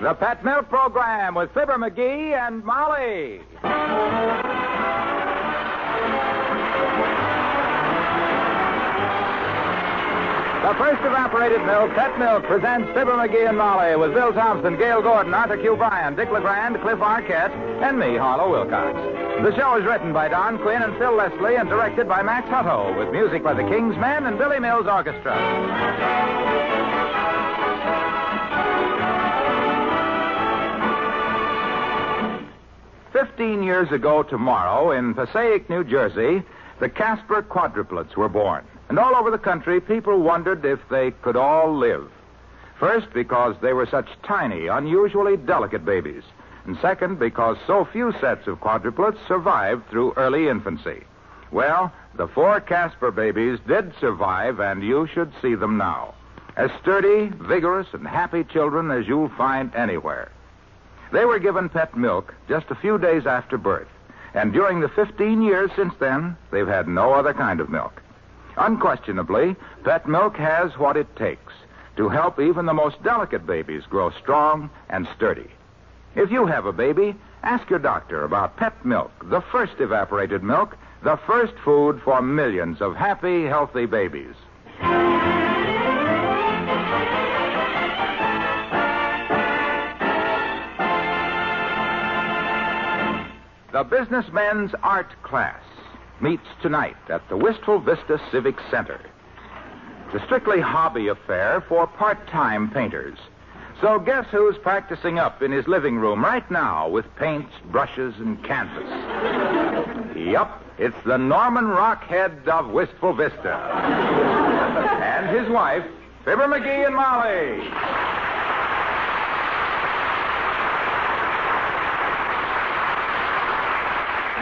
The Pet Milk Program with Fibber McGee and Molly. The first evaporated milk, Pet Milk, presents Fibber McGee and Molly with Bill Thompson, Gale Gordon, Arthur Q. Bryan, Dick LeGrand, Cliff Arquette, and me, Harlow Wilcox. The show is written by Don Quinn and Phil Leslie and directed by Max Hutto with music by the King's Men and Billy Mills Orchestra. Years ago tomorrow, in Passaic, New Jersey, the Casper quadruplets were born. And all over the country, people wondered if they could all live. First, because they were such tiny, unusually delicate babies. And second, because so few sets of quadruplets survived through early infancy. Well, the four Casper babies did survive, and you should see them now. As sturdy, vigorous, and happy children as you'll find anywhere. They were given pet milk just a few days after birth. And during the 15 years since then, they've had no other kind of milk. Unquestionably, pet milk has what it takes to help even the most delicate babies grow strong and sturdy. If you have a baby, ask your doctor about pet milk, the first evaporated milk, the first food for millions of happy, healthy babies. The Businessmen's Art Class meets tonight at the Wistful Vista Civic Center. It's a strictly hobby affair for part time painters. So, guess who's practicing up in his living room right now with paints, brushes, and canvas? yup, it's the Norman Rockhead of Wistful Vista. and his wife, Fibber McGee and Molly.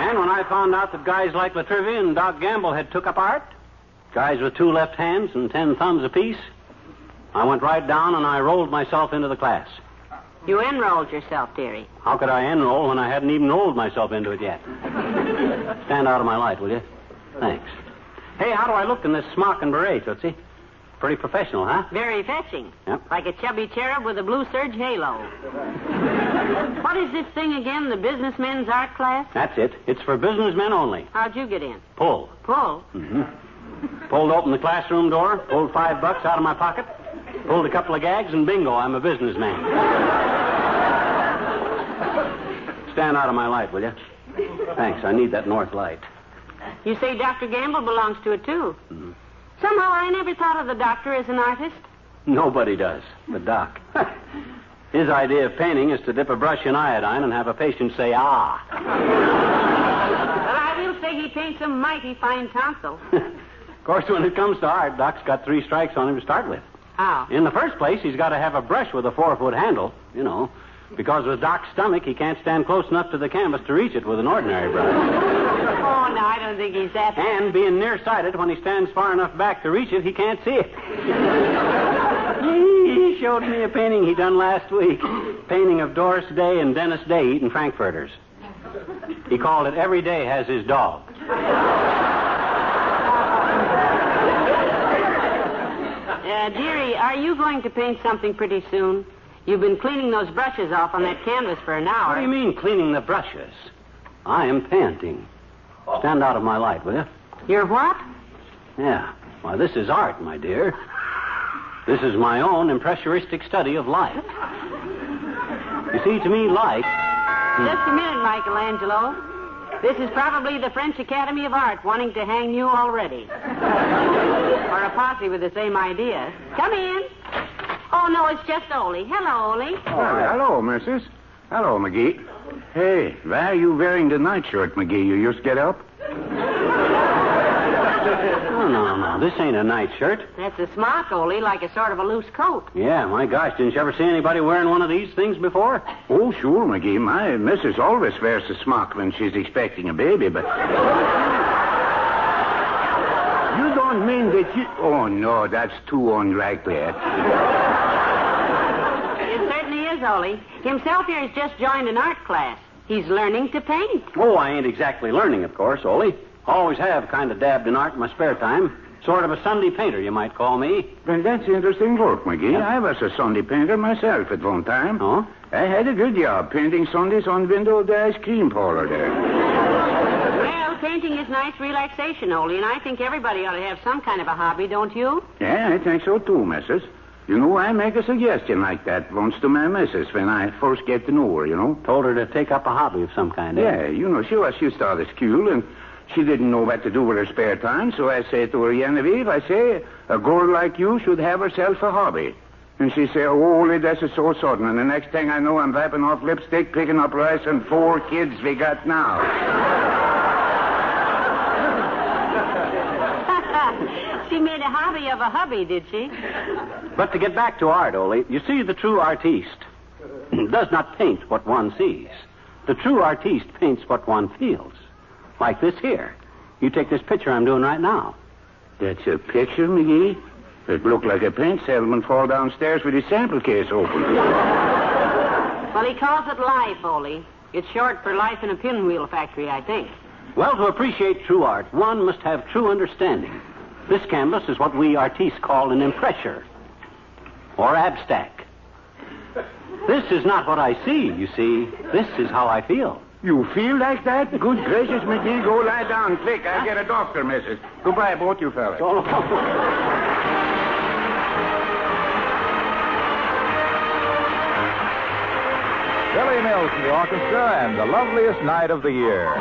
And when I found out that guys like La Trivia and Doc Gamble had took up art, guys with two left hands and ten thumbs apiece, I went right down and I rolled myself into the class. You enrolled yourself, dearie. How could I enroll when I hadn't even rolled myself into it yet? Stand out of my light, will you? Thanks. Hey, how do I look in this smock and beret, Tootsie? Pretty professional, huh? Very fetching. Yep. Like a chubby cherub with a blue serge halo. what is this thing again, the businessmen's art class? That's it. It's for businessmen only. How'd you get in? Pull. Pull. Mm-hmm. Pulled open the classroom door, pulled five bucks out of my pocket, pulled a couple of gags, and bingo, I'm a businessman. Stand out of my light, will you? Thanks. I need that north light. You say Dr. Gamble belongs to it, too. Somehow I never thought of the doctor as an artist. Nobody does. The doc. His idea of painting is to dip a brush in iodine and have a patient say, ah. But I will say he paints a mighty fine tonsil. of course, when it comes to art, Doc's got three strikes on him to start with. How? In the first place, he's got to have a brush with a four foot handle, you know, because with Doc's stomach, he can't stand close enough to the canvas to reach it with an ordinary brush. Oh, no, I don't think he's that. And being nearsighted, when he stands far enough back to reach it, he can't see it. he showed me a painting he done last week. Painting of Doris Day and Dennis Day eating Frankfurters. He called it Every Day Has His Dog. Uh, dearie, are you going to paint something pretty soon? You've been cleaning those brushes off on that canvas for an hour. What do you mean, cleaning the brushes? I am painting. Stand out of my light, will you? You're what? Yeah. Why, this is art, my dear. This is my own impressionistic study of life. You see, to me, life. Hmm. Just a minute, Michelangelo. This is probably the French Academy of Art wanting to hang you already. or a posse with the same idea. Come in. Oh, no, it's just Ole. Hello, Ole. Oh, hello, missus. Hello, McGee. Hey, why are you wearing the nightshirt, McGee? You used to get up? Oh, no, no, this ain't a nightshirt. That's a smock, Ole, like a sort of a loose coat. Yeah, my gosh, didn't you ever see anybody wearing one of these things before? Oh, sure, McGee. My missus always wears a smock when she's expecting a baby, but. you don't mean that you. Oh, no, that's too unlikely. It is, Ole. Himself here has just joined an art class. He's learning to paint. Oh, I ain't exactly learning, of course, Ole. Always have kind of dabbed in art in my spare time. Sort of a Sunday painter, you might call me. Then that's interesting work, McGee. I was a Sunday painter myself at one time. Oh? I had a good job painting Sundays on window of the ice cream parlor there. Well, painting is nice relaxation, Ole, and I think everybody ought to have some kind of a hobby, don't you? Yeah, I think so too, missus. You know, I make a suggestion like that once to my missus when I first get to know her, you know. Told her to take up a hobby of some kind, eh? Yeah, you know, she was out of school and she didn't know what to do with her spare time, so I say to her, Genevieve, I say, a girl like you should have herself a hobby. And she say, oh, Ole, this is so sudden. And the next thing I know, I'm wiping off lipstick, picking up rice, and four kids we got now. She made a hobby of a hubby, did she? But to get back to art, Ole, you see, the true artiste does not paint what one sees. The true artiste paints what one feels. Like this here. You take this picture I'm doing right now. That's a picture, McGee? It looked like a paint salesman fall downstairs with his sample case open. Well, he calls it life, Ole. It's short for life in a pinwheel factory, I think. Well, to appreciate true art, one must have true understanding. This canvas is what we artistes call an impressure, or abstract. This is not what I see, you see. This is how I feel. You feel like that? Good gracious, McGee, go lie down quick. I'll get a doctor, missus. Goodbye, both you fellas. Billy Mills and the orchestra and the loveliest night of the year.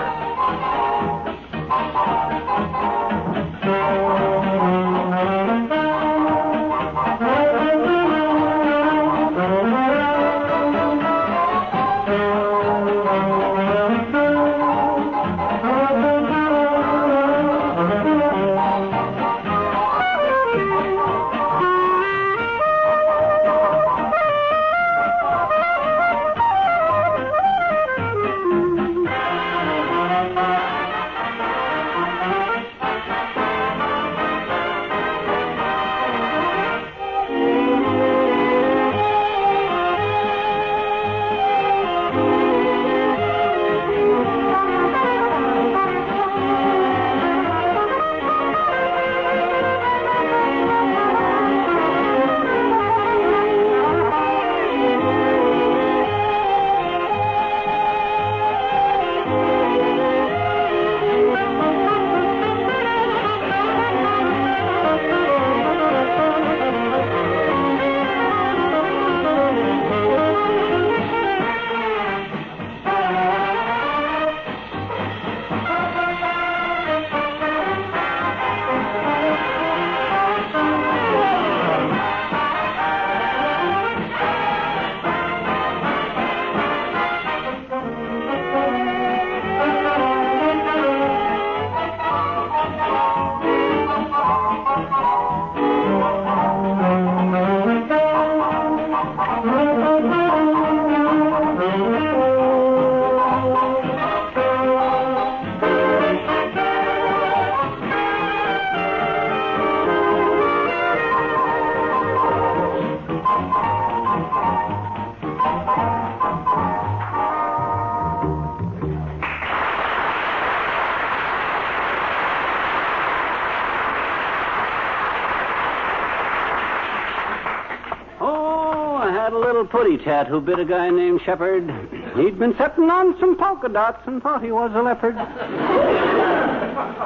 Tat who bit a guy named Shepard. He'd been setting on some polka dots and thought he was a leopard.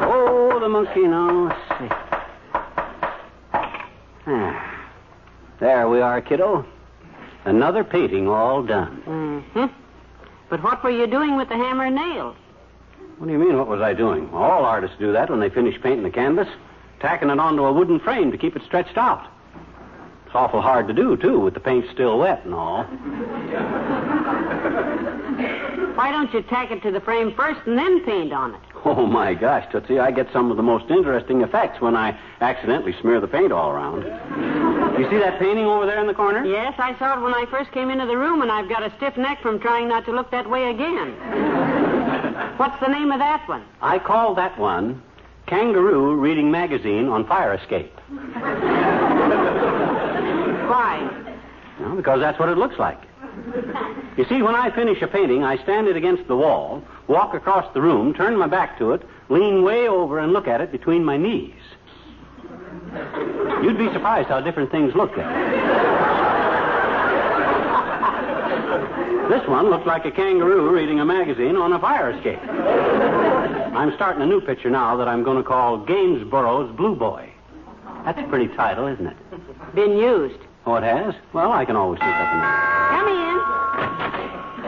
oh, the monkey now. Let's see. Ah, there we are, kiddo. Another painting all done. Mm-hmm. But what were you doing with the hammer and nails? What do you mean, what was I doing? All artists do that when they finish painting the canvas, tacking it onto a wooden frame to keep it stretched out. It's awful hard to do, too, with the paint still wet and all. Why don't you tack it to the frame first and then paint on it? Oh, my gosh, Tootsie, I get some of the most interesting effects when I accidentally smear the paint all around. You see that painting over there in the corner? Yes, I saw it when I first came into the room, and I've got a stiff neck from trying not to look that way again. What's the name of that one? I call that one Kangaroo Reading Magazine on Fire Escape. Why? Well, because that's what it looks like. You see, when I finish a painting, I stand it against the wall, walk across the room, turn my back to it, lean way over, and look at it between my knees. You'd be surprised how different things look there. This one looked like a kangaroo reading a magazine on a fire escape. I'm starting a new picture now that I'm going to call Gainsborough's Blue Boy. That's a pretty title, isn't it? Been used. Oh, it has? Well, I can always think up another. Come in.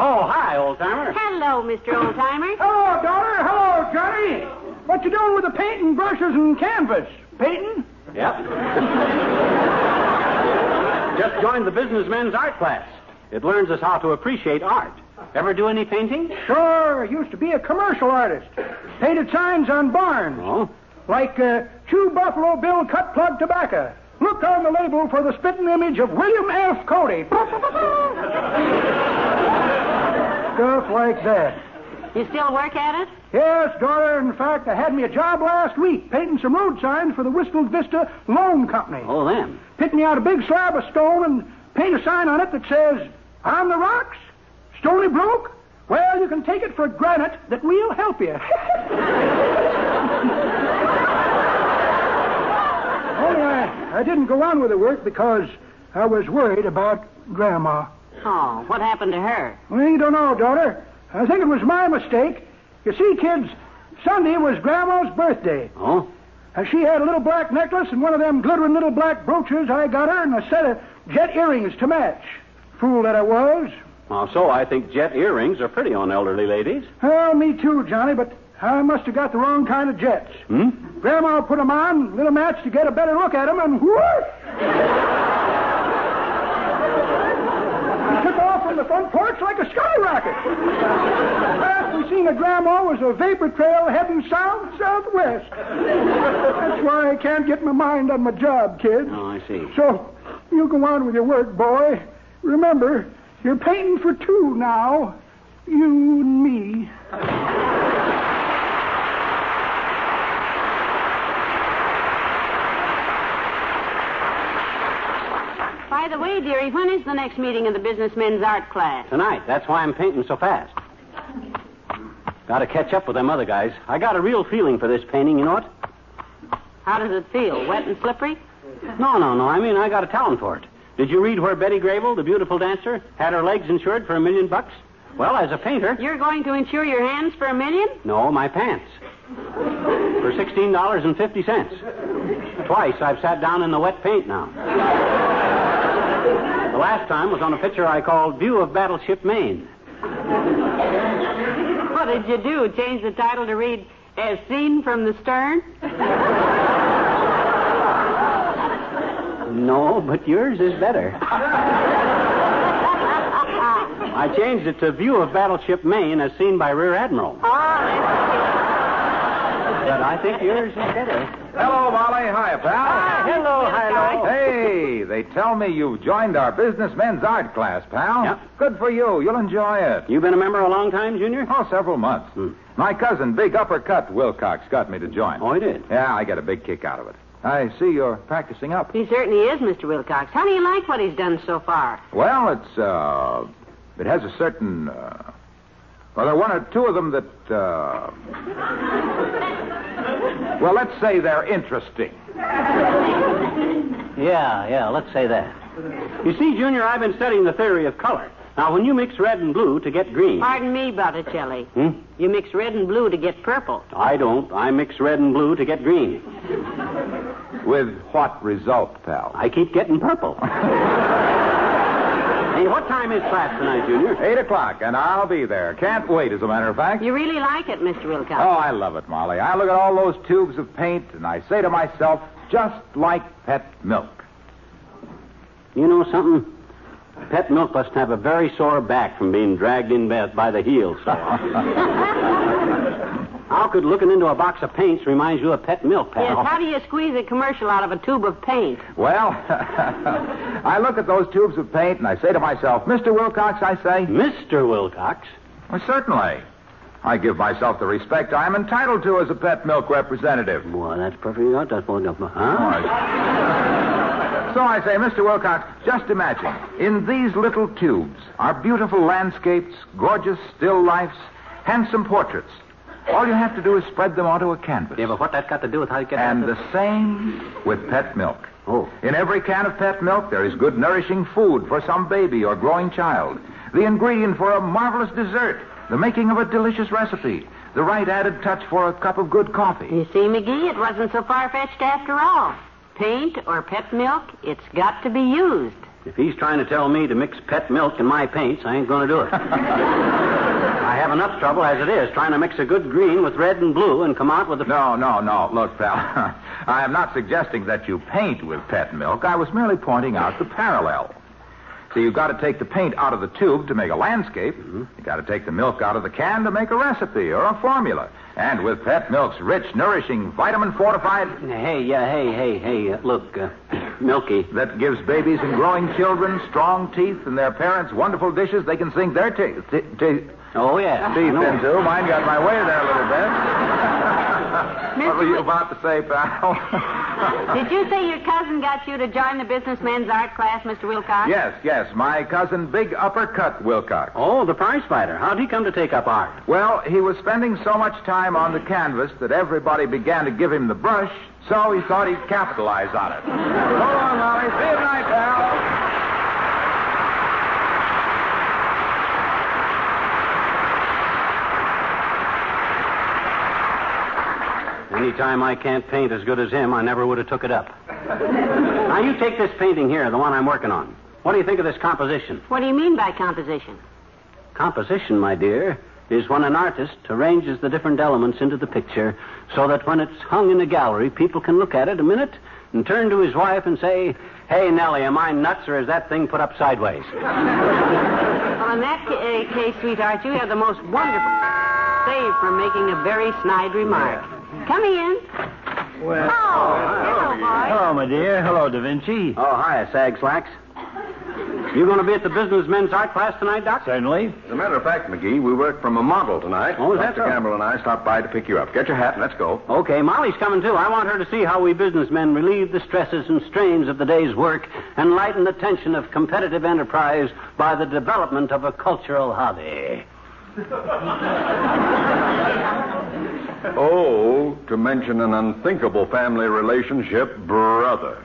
Oh, hi, old timer. Hello, Mr. Oldtimer. Hello, daughter. Hello, Johnny. What you doing with the painting brushes and canvas? Painting? Yep. Just joined the businessmen's art class. It learns us how to appreciate art. Ever do any painting? Sure. Used to be a commercial artist. Painted signs on barns. Oh. Like uh, Chew Buffalo Bill Cut Plug Tobacco. Look on the label for the spitting image of William F. Cody. Stuff like that. You still work at it? Yes, daughter. In fact, I had me a job last week painting some road signs for the Wistful Vista Loan Company. Oh, them. Pick me out a big slab of stone and paint a sign on it that says, On the rocks, Stony Brook. Well, you can take it for granite that we'll help you. Only I, I didn't go on with the work because I was worried about Grandma. Oh, what happened to her? Well, you don't know, daughter. I think it was my mistake. You see, kids, Sunday was Grandma's birthday. Oh? And she had a little black necklace and one of them glittering little black brooches I got her and a set of jet earrings to match. Fool that I was. Oh, so I think jet earrings are pretty on elderly ladies. Well, me too, Johnny, but I must have got the wrong kind of jets. Hmm? Grandma put 'em on, lit a match to get a better look at 'em, and whoosh! He took off from the front porch like a skyrocket. Last we seen of Grandma was a vapor trail heading south southwest. That's why I can't get my mind on my job, kids. Oh, I see. So, you go on with your work, boy. Remember, you're painting for two now. You and me. By the way, dearie, when is the next meeting of the businessmen's art class? Tonight. That's why I'm painting so fast. Got to catch up with them other guys. I got a real feeling for this painting, you know what? How does it feel? Wet and slippery? No, no, no. I mean, I got a talent for it. Did you read where Betty Grable, the beautiful dancer, had her legs insured for a million bucks? Well, as a painter. You're going to insure your hands for a million? No, my pants. For $16.50. Twice I've sat down in the wet paint now. The last time was on a picture I called View of Battleship Maine. What did you do? Change the title to read As Seen from the Stern? No, but yours is better. I changed it to View of Battleship Maine as seen by Rear Admiral. Ah, oh, that's But I think yours is better. Hello, Molly. Hi, pal. hello, hello. Hey, they tell me you've joined our businessmen's art class, pal. Yep. Good for you. You'll enjoy it. You've been a member a long time, Junior? Oh, several months. My cousin, Big Uppercut Wilcox, got me to join. Oh, he did. Yeah, I get a big kick out of it. I see you're practicing up. He certainly is, Mr. Wilcox. How do you like what he's done so far? Well, it's, uh, it has a certain, uh, well, there are one or two of them that, uh, well, let's say they're interesting. Yeah, yeah, let's say that. You see, Junior, I've been studying the theory of color. Now, when you mix red and blue to get green. Pardon me, Botticelli. Hmm? You mix red and blue to get purple. I don't. I mix red and blue to get green. With what result, pal? I keep getting purple. hey, what time is class tonight, Junior? Eight o'clock, and I'll be there. Can't wait, as a matter of fact. You really like it, Mr. Wilcox. Oh, I love it, Molly. I look at all those tubes of paint, and I say to myself, just like pet milk. You know something? Pet Milk must have a very sore back from being dragged in bed by the heels. How could looking into a box of paints remind you of Pet Milk, pal? Yes, how do you squeeze a commercial out of a tube of paint? Well, I look at those tubes of paint and I say to myself, Mr. Wilcox, I say, Mr. Wilcox? well, certainly. I give myself the respect I am entitled to as a pet milk representative. Well, that's perfectly good. That's. Huh? All right. So I say, Mr. Wilcox, just imagine, in these little tubes are beautiful landscapes, gorgeous still lifes, handsome portraits. All you have to do is spread them onto a canvas. Yeah, but what that got to do with how you get And the same with pet milk. Oh. In every can of pet milk, there is good, nourishing food for some baby or growing child, the ingredient for a marvelous dessert, the making of a delicious recipe, the right added touch for a cup of good coffee. You see, McGee, it wasn't so far fetched after all. Paint or pet milk, it's got to be used. If he's trying to tell me to mix pet milk in my paints, I ain't going to do it. Have enough trouble as it is trying to mix a good green with red and blue and come out with a. No, no, no. Look, pal, I am not suggesting that you paint with pet milk. I was merely pointing out the parallel. See, you've got to take the paint out of the tube to make a landscape. Mm-hmm. You've got to take the milk out of the can to make a recipe or a formula. And with pet milk's rich, nourishing, vitamin fortified Hey, yeah, hey, hey, hey, uh, look, uh, Milky. that gives babies and growing children strong teeth and their parents wonderful dishes they can sink their teeth. te- te- Oh, yeah. Teeth into. Mine got my way there a little bit. What were you about to say, pal? Did you say your cousin got you to join the businessman's art class, Mr. Wilcox? Yes, yes, my cousin Big Uppercut Wilcox. Oh, the prize fighter. How'd he come to take up art? Well, he was spending so much time on the canvas that everybody began to give him the brush, so he thought he'd capitalize on it. so long, Molly. See you tonight, pal. Anytime I can't paint as good as him, I never would have took it up. now, you take this painting here, the one I'm working on. What do you think of this composition? What do you mean by composition? Composition, my dear, is when an artist arranges the different elements into the picture so that when it's hung in a gallery, people can look at it a minute and turn to his wife and say, Hey, Nellie, am I nuts or is that thing put up sideways? Well, in that ca- uh, case, sweetheart, you have the most wonderful save from making a very snide remark. Come in. Well, Oh, hello, boy. hello, my dear. Hello, Da Vinci. Oh, hi, Sag Slacks. You going to be at the business men's art class tonight, Doc? Certainly. As a matter of fact, McGee, we work from a model tonight. Oh, is that Dr. so? Campbell and I stopped by to pick you up. Get your hat and let's go. Okay, Molly's coming too. I want her to see how we businessmen relieve the stresses and strains of the day's work and lighten the tension of competitive enterprise by the development of a cultural hobby. Oh, to mention an unthinkable family relationship, brother.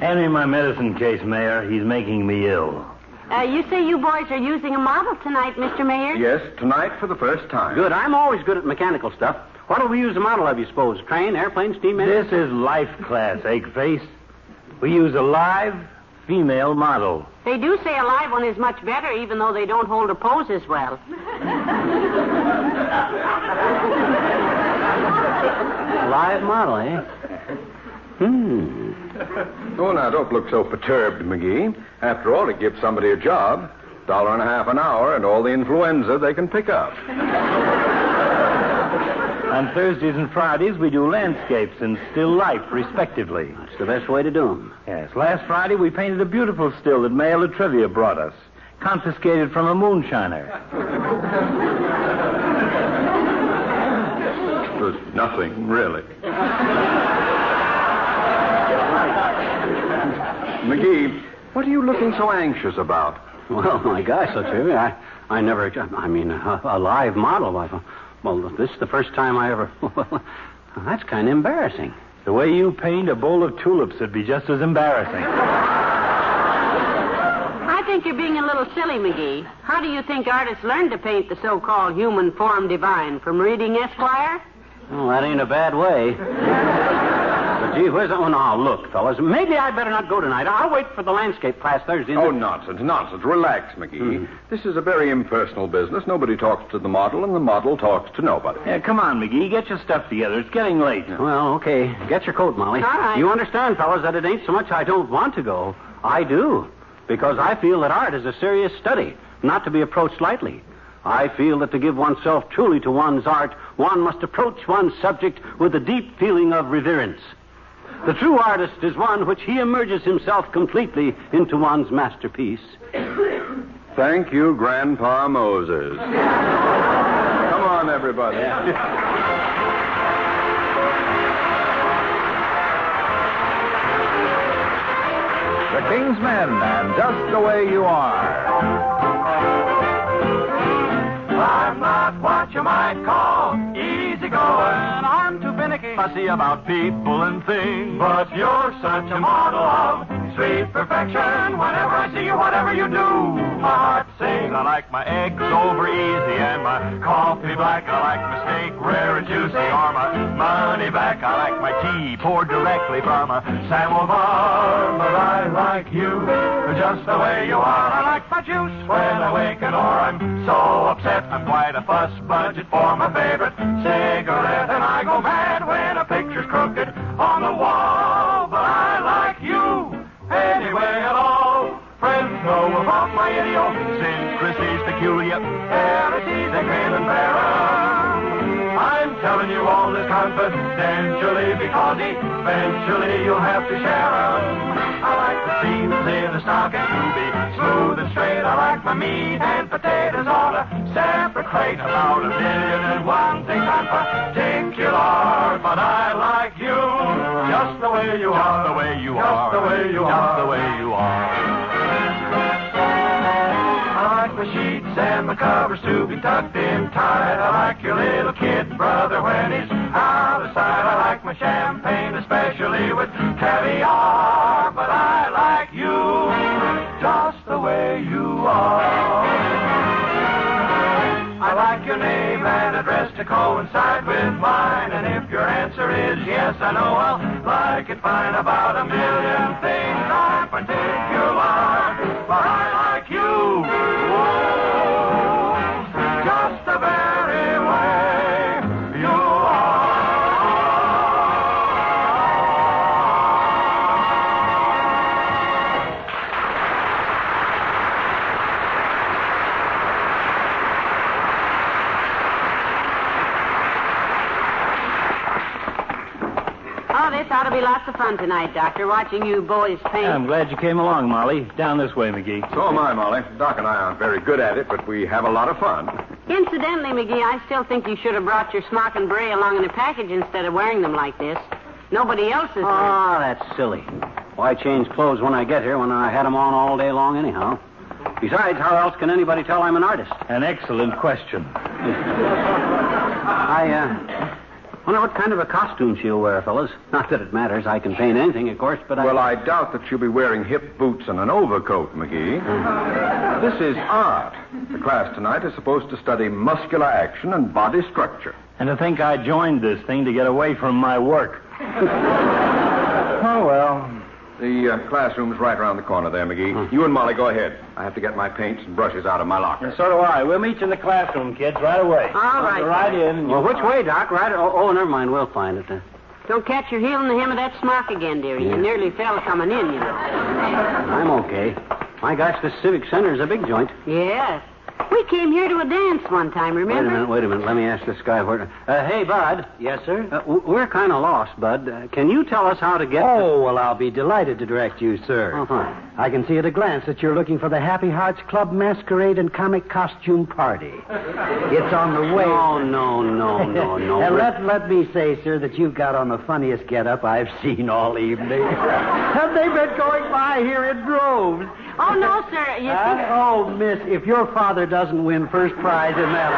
Hand me my medicine case, Mayor. He's making me ill. Uh, you say you boys are using a model tonight, Mr. Mayor? Yes, tonight for the first time. Good. I'm always good at mechanical stuff. What'll we use a model of, you suppose? Train, airplane, steam engine? This is life class, Eggface. We use a live female model. They do say a live one is much better, even though they don't hold a pose as well. Live model, eh? Hmm. Oh, now, don't look so perturbed, McGee. After all, it gives somebody a job. Dollar and a half an hour and all the influenza they can pick up. On Thursdays and Fridays, we do landscapes and still life, respectively. That's the best way to do 'em. Yes, last Friday we painted a beautiful still that Mayor La Trivia brought us, confiscated from a moonshiner. It was nothing, really. McGee, what are you looking so anxious about? Well, my gosh, La Trivia, I, I never, I mean, a, a live model. Why, Well, this is the first time I ever. Well, that's kind of embarrassing. The way you paint a bowl of tulips would be just as embarrassing. I think you're being a little silly, McGee. How do you think artists learn to paint the so-called human form divine? From reading Esquire? Well, that ain't a bad way. But gee whiz, oh, now, look, fellas, maybe I'd better not go tonight. I'll wait for the landscape class Thursday. Oh, nonsense, nonsense. Relax, McGee. Hmm. This is a very impersonal business. Nobody talks to the model, and the model talks to nobody. Yeah, come on, McGee. Get your stuff together. It's getting late. Well, okay. Get your coat, Molly. All right. You understand, fellas, that it ain't so much I don't want to go. I do, because I feel that art is a serious study, not to be approached lightly. I feel that to give oneself truly to one's art, one must approach one's subject with a deep feeling of reverence. The true artist is one which he immerses himself completely into one's masterpiece. Thank you, Grandpa Moses. Come on, everybody. The King's Men and Just the Way You Are. I'm not what you might call easygoing. I'm too finicky, fussy about people and things. But you're such a model of sweet perfection. Whenever I see you, whatever you do, my heart sings. I like my eggs over easy and my coffee black. I like my steak rare and juicy or my money back. I like my tea poured directly from a samovar. But I like you just the way you are. I like my juice when I waken or I'm so upset. I'm quite a fuss budget for my favorite cigarette. And I go mad picture's crooked on the wall. But I like you anyway at all. Friends know about my idiosyncrasies, peculiarities, they grin and bear 'em. I'm telling you all this confidentially because eventually you'll have to share 'em. I like the seams in the stocking to be smooth and straight. I like my meat and potatoes on a separate crate. About a million and one things I'm particular, but I just the way you are. Just the way you Just are. the way you Just are. the way you are. I like my sheets and my covers to be tucked in tight. I like your little kid brother when he's out of sight. I like my champagne, especially with caviar. But I like you just the way you are. I like your name and address to coincide with mine. And answer is yes, I know I'll like it fine. About a million things I'm particular, be lots of fun tonight, Doctor, watching you boys paint. I'm glad you came along, Molly. Down this way, McGee. So am I, Molly. Doc and I aren't very good at it, but we have a lot of fun. Incidentally, McGee, I still think you should have brought your smock and beret along in a package instead of wearing them like this. Nobody else is. Ah, that's silly. Why change clothes when I get here when I had them on all day long anyhow? Besides, how else can anybody tell I'm an artist? An excellent question. I, uh, wonder what kind of a costume she'll wear, fellas. Not that it matters. I can paint anything, of course, but I... Well, I doubt that she'll be wearing hip boots and an overcoat, McGee. This is art. The class tonight is supposed to study muscular action and body structure. And to think I joined this thing to get away from my work. well. The uh, classroom's right around the corner there, McGee. You and Molly go ahead. I have to get my paints and brushes out of my locker. And so do I. We'll meet you in the classroom, kids, right away. All right, Go right Doc. in. Well, which way, Doc? Right? Oh, oh, never mind. We'll find it. Uh, Don't catch your heel in the hem of that smock again, dearie. You nearly fell coming in, you know. I'm okay. My gosh, this civic center is a big joint. Yes. We came here to a dance one time, remember? Wait a remember? minute, wait a minute. Let me ask this guy where. Uh, hey, Bud. Yes, sir. Uh, we're kind of lost, Bud. Uh, can you tell us how to get? Oh, well, I'll be delighted to direct you, sir. Uh-huh. I can see at a glance that you're looking for the Happy Hearts Club Masquerade and Comic Costume Party. It's on the way. No, no, no, no, no. and let, let me say, sir, that you've got on the funniest get-up I've seen all evening. Have they been going by here in droves? Oh, no, sir. You Huh? see... Oh, miss, if your father doesn't win first prize in that...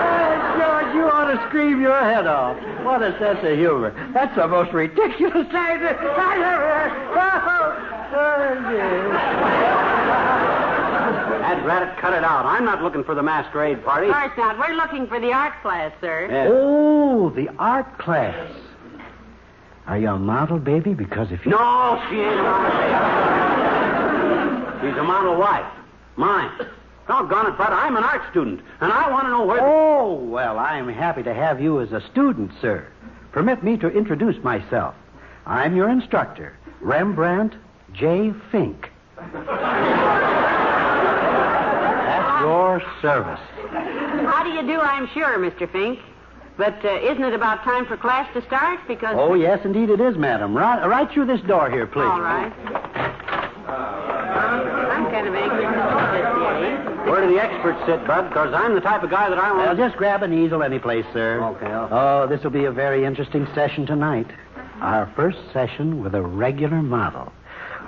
Hey, uh, George, you ought to scream your head off. What a sense of humor. That's the most ridiculous thing that I've ever Dad, oh, rat it, cut it out. I'm not looking for the masquerade party. Of course not. We're looking for the art class, sir. Yeah. Oh, the art class. Are you a model, baby? Because if you... No, she ain't a model. She's a model wife. Mine. Doggone it, Bud, I'm an art student, and I want to know where... Oh, well, I'm happy to have you as a student, sir. Permit me to introduce myself. I'm your instructor, Rembrandt J. Fink. At your service. How do you do, I'm sure, Mr. Fink? But uh, isn't it about time for class to start? Because. Oh, yes, indeed it is, madam. Right, right through this door here, please. All right. I'm kind of anxious to know this, dearie. Where do the experts sit, Bud? Because I'm the type of guy that I Well, want. just grab an easel any place, sir. Okay, I'll- Oh, this will be a very interesting session tonight. Our first session with a regular model.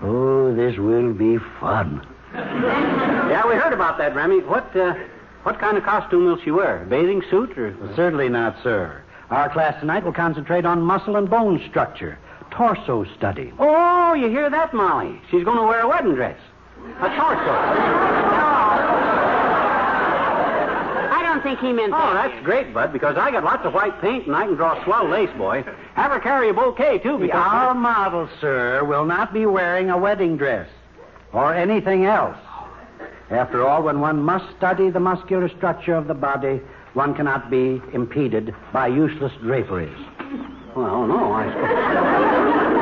Oh, this will be fun. Yeah, we heard about that, Remy. What, uh, what kind of costume will she wear? Bathing suit or? Certainly not, sir. Our class tonight will concentrate on muscle and bone structure, torso study. Oh, you hear that, Molly? She's going to wear a wedding dress. A torso. I don't think he meant oh, that. Oh, that's great, Bud, because I got lots of white paint and I can draw swell lace, boy. Have her carry a bouquet, too, because... Our model, sir, will not be wearing a wedding dress or anything else. After all, when one must study the muscular structure of the body, one cannot be impeded by useless draperies. Well, no, I suppose.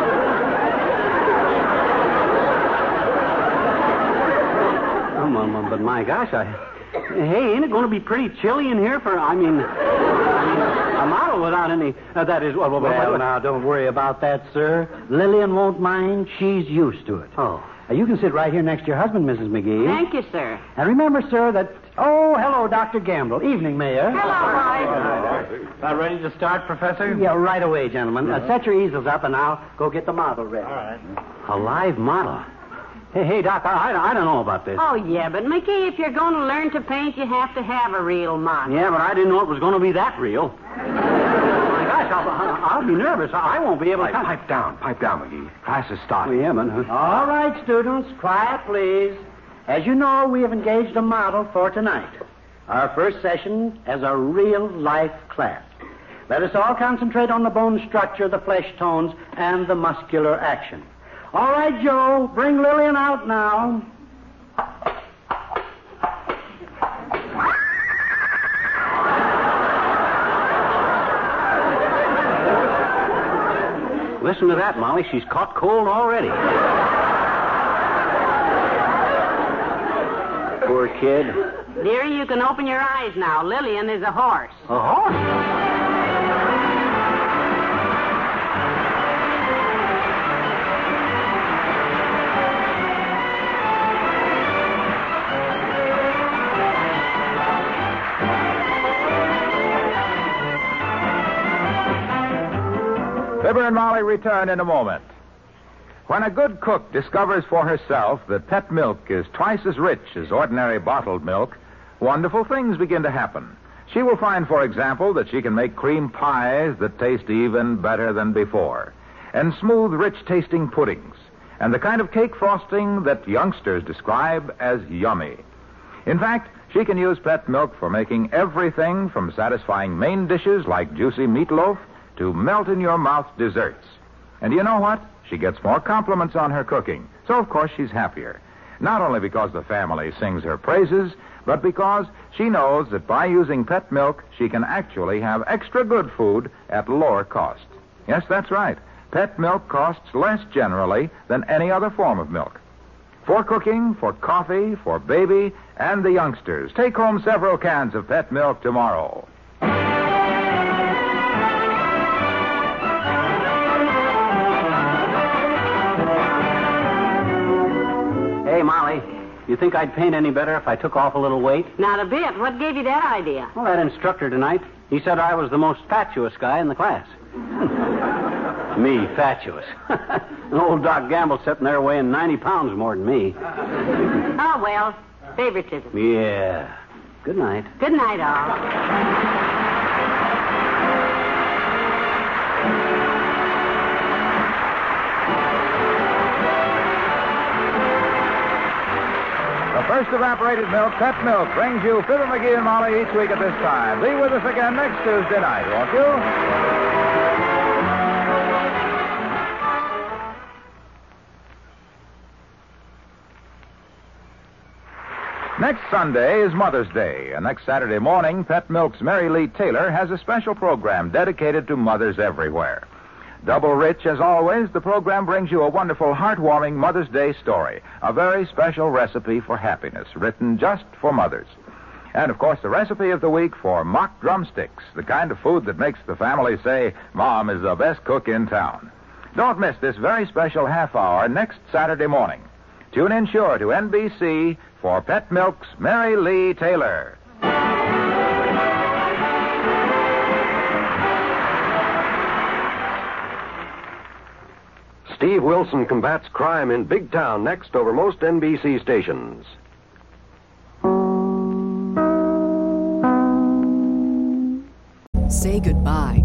Oh, but my gosh, I. Hey, ain't it going to be pretty chilly in here for, I mean, I mean a model without any. Uh, that is, well, well, well, Well, well, now, don't worry about that, sir. Lillian won't mind. She's used to it. Oh. Now, you can sit right here next to your husband, Mrs. McGee. Thank you, sir. And remember, sir, that. Oh, hello, Dr. Gamble. Evening, Mayor. Hello, Molly. About ready to start, Professor? Yeah, right away, gentlemen. Uh, set your easels up, and I'll go get the model ready. All right. A live model. Hey, hey, Doc, I, I, I don't know about this. Oh, yeah, but Mickey, if you're going to learn to paint, you have to have a real model. Yeah, but I didn't know it was going to be that real. My gosh, I'll, I'll be nervous. I won't be able to. Pipe, pipe down, pipe down, McGee. Class is starting. yeah, uh, but. All right, students, quiet, please. As you know, we have engaged a model for tonight. Our first session as a real life class. Let us all concentrate on the bone structure, the flesh tones, and the muscular action. All right, Joe, bring Lillian out now. Listen to that, Molly. She's caught cold already. Poor kid. Dearie, you can open your eyes now. Lillian is a horse. A horse? And Molly return in a moment. When a good cook discovers for herself that pet milk is twice as rich as ordinary bottled milk, wonderful things begin to happen. She will find, for example, that she can make cream pies that taste even better than before, and smooth, rich tasting puddings, and the kind of cake frosting that youngsters describe as yummy. In fact, she can use pet milk for making everything from satisfying main dishes like juicy meatloaf to melt in your mouth desserts. And you know what? She gets more compliments on her cooking. So, of course, she's happier. Not only because the family sings her praises, but because she knows that by using pet milk, she can actually have extra good food at lower cost. Yes, that's right. Pet milk costs less generally than any other form of milk. For cooking, for coffee, for baby, and the youngsters, take home several cans of pet milk tomorrow. You think I'd paint any better if I took off a little weight? Not a bit. What gave you that idea? Well, that instructor tonight, he said I was the most fatuous guy in the class. me, fatuous. old Doc Gamble sitting there weighing 90 pounds more than me. Oh, well, favoritism. Yeah. Good night. Good night, all. First evaporated milk, pet milk, brings you Fibber McGee and Molly each week at this time. Be with us again next Tuesday night, won't you? Next Sunday is Mother's Day, and next Saturday morning, Pet Milk's Mary Lee Taylor has a special program dedicated to mothers everywhere. Double rich as always, the program brings you a wonderful, heartwarming Mother's Day story. A very special recipe for happiness, written just for mothers. And of course, the recipe of the week for mock drumsticks, the kind of food that makes the family say, Mom is the best cook in town. Don't miss this very special half hour next Saturday morning. Tune in sure to NBC for Pet Milk's Mary Lee Taylor. Steve Wilson combats crime in Big Town next over most NBC stations. Say goodbye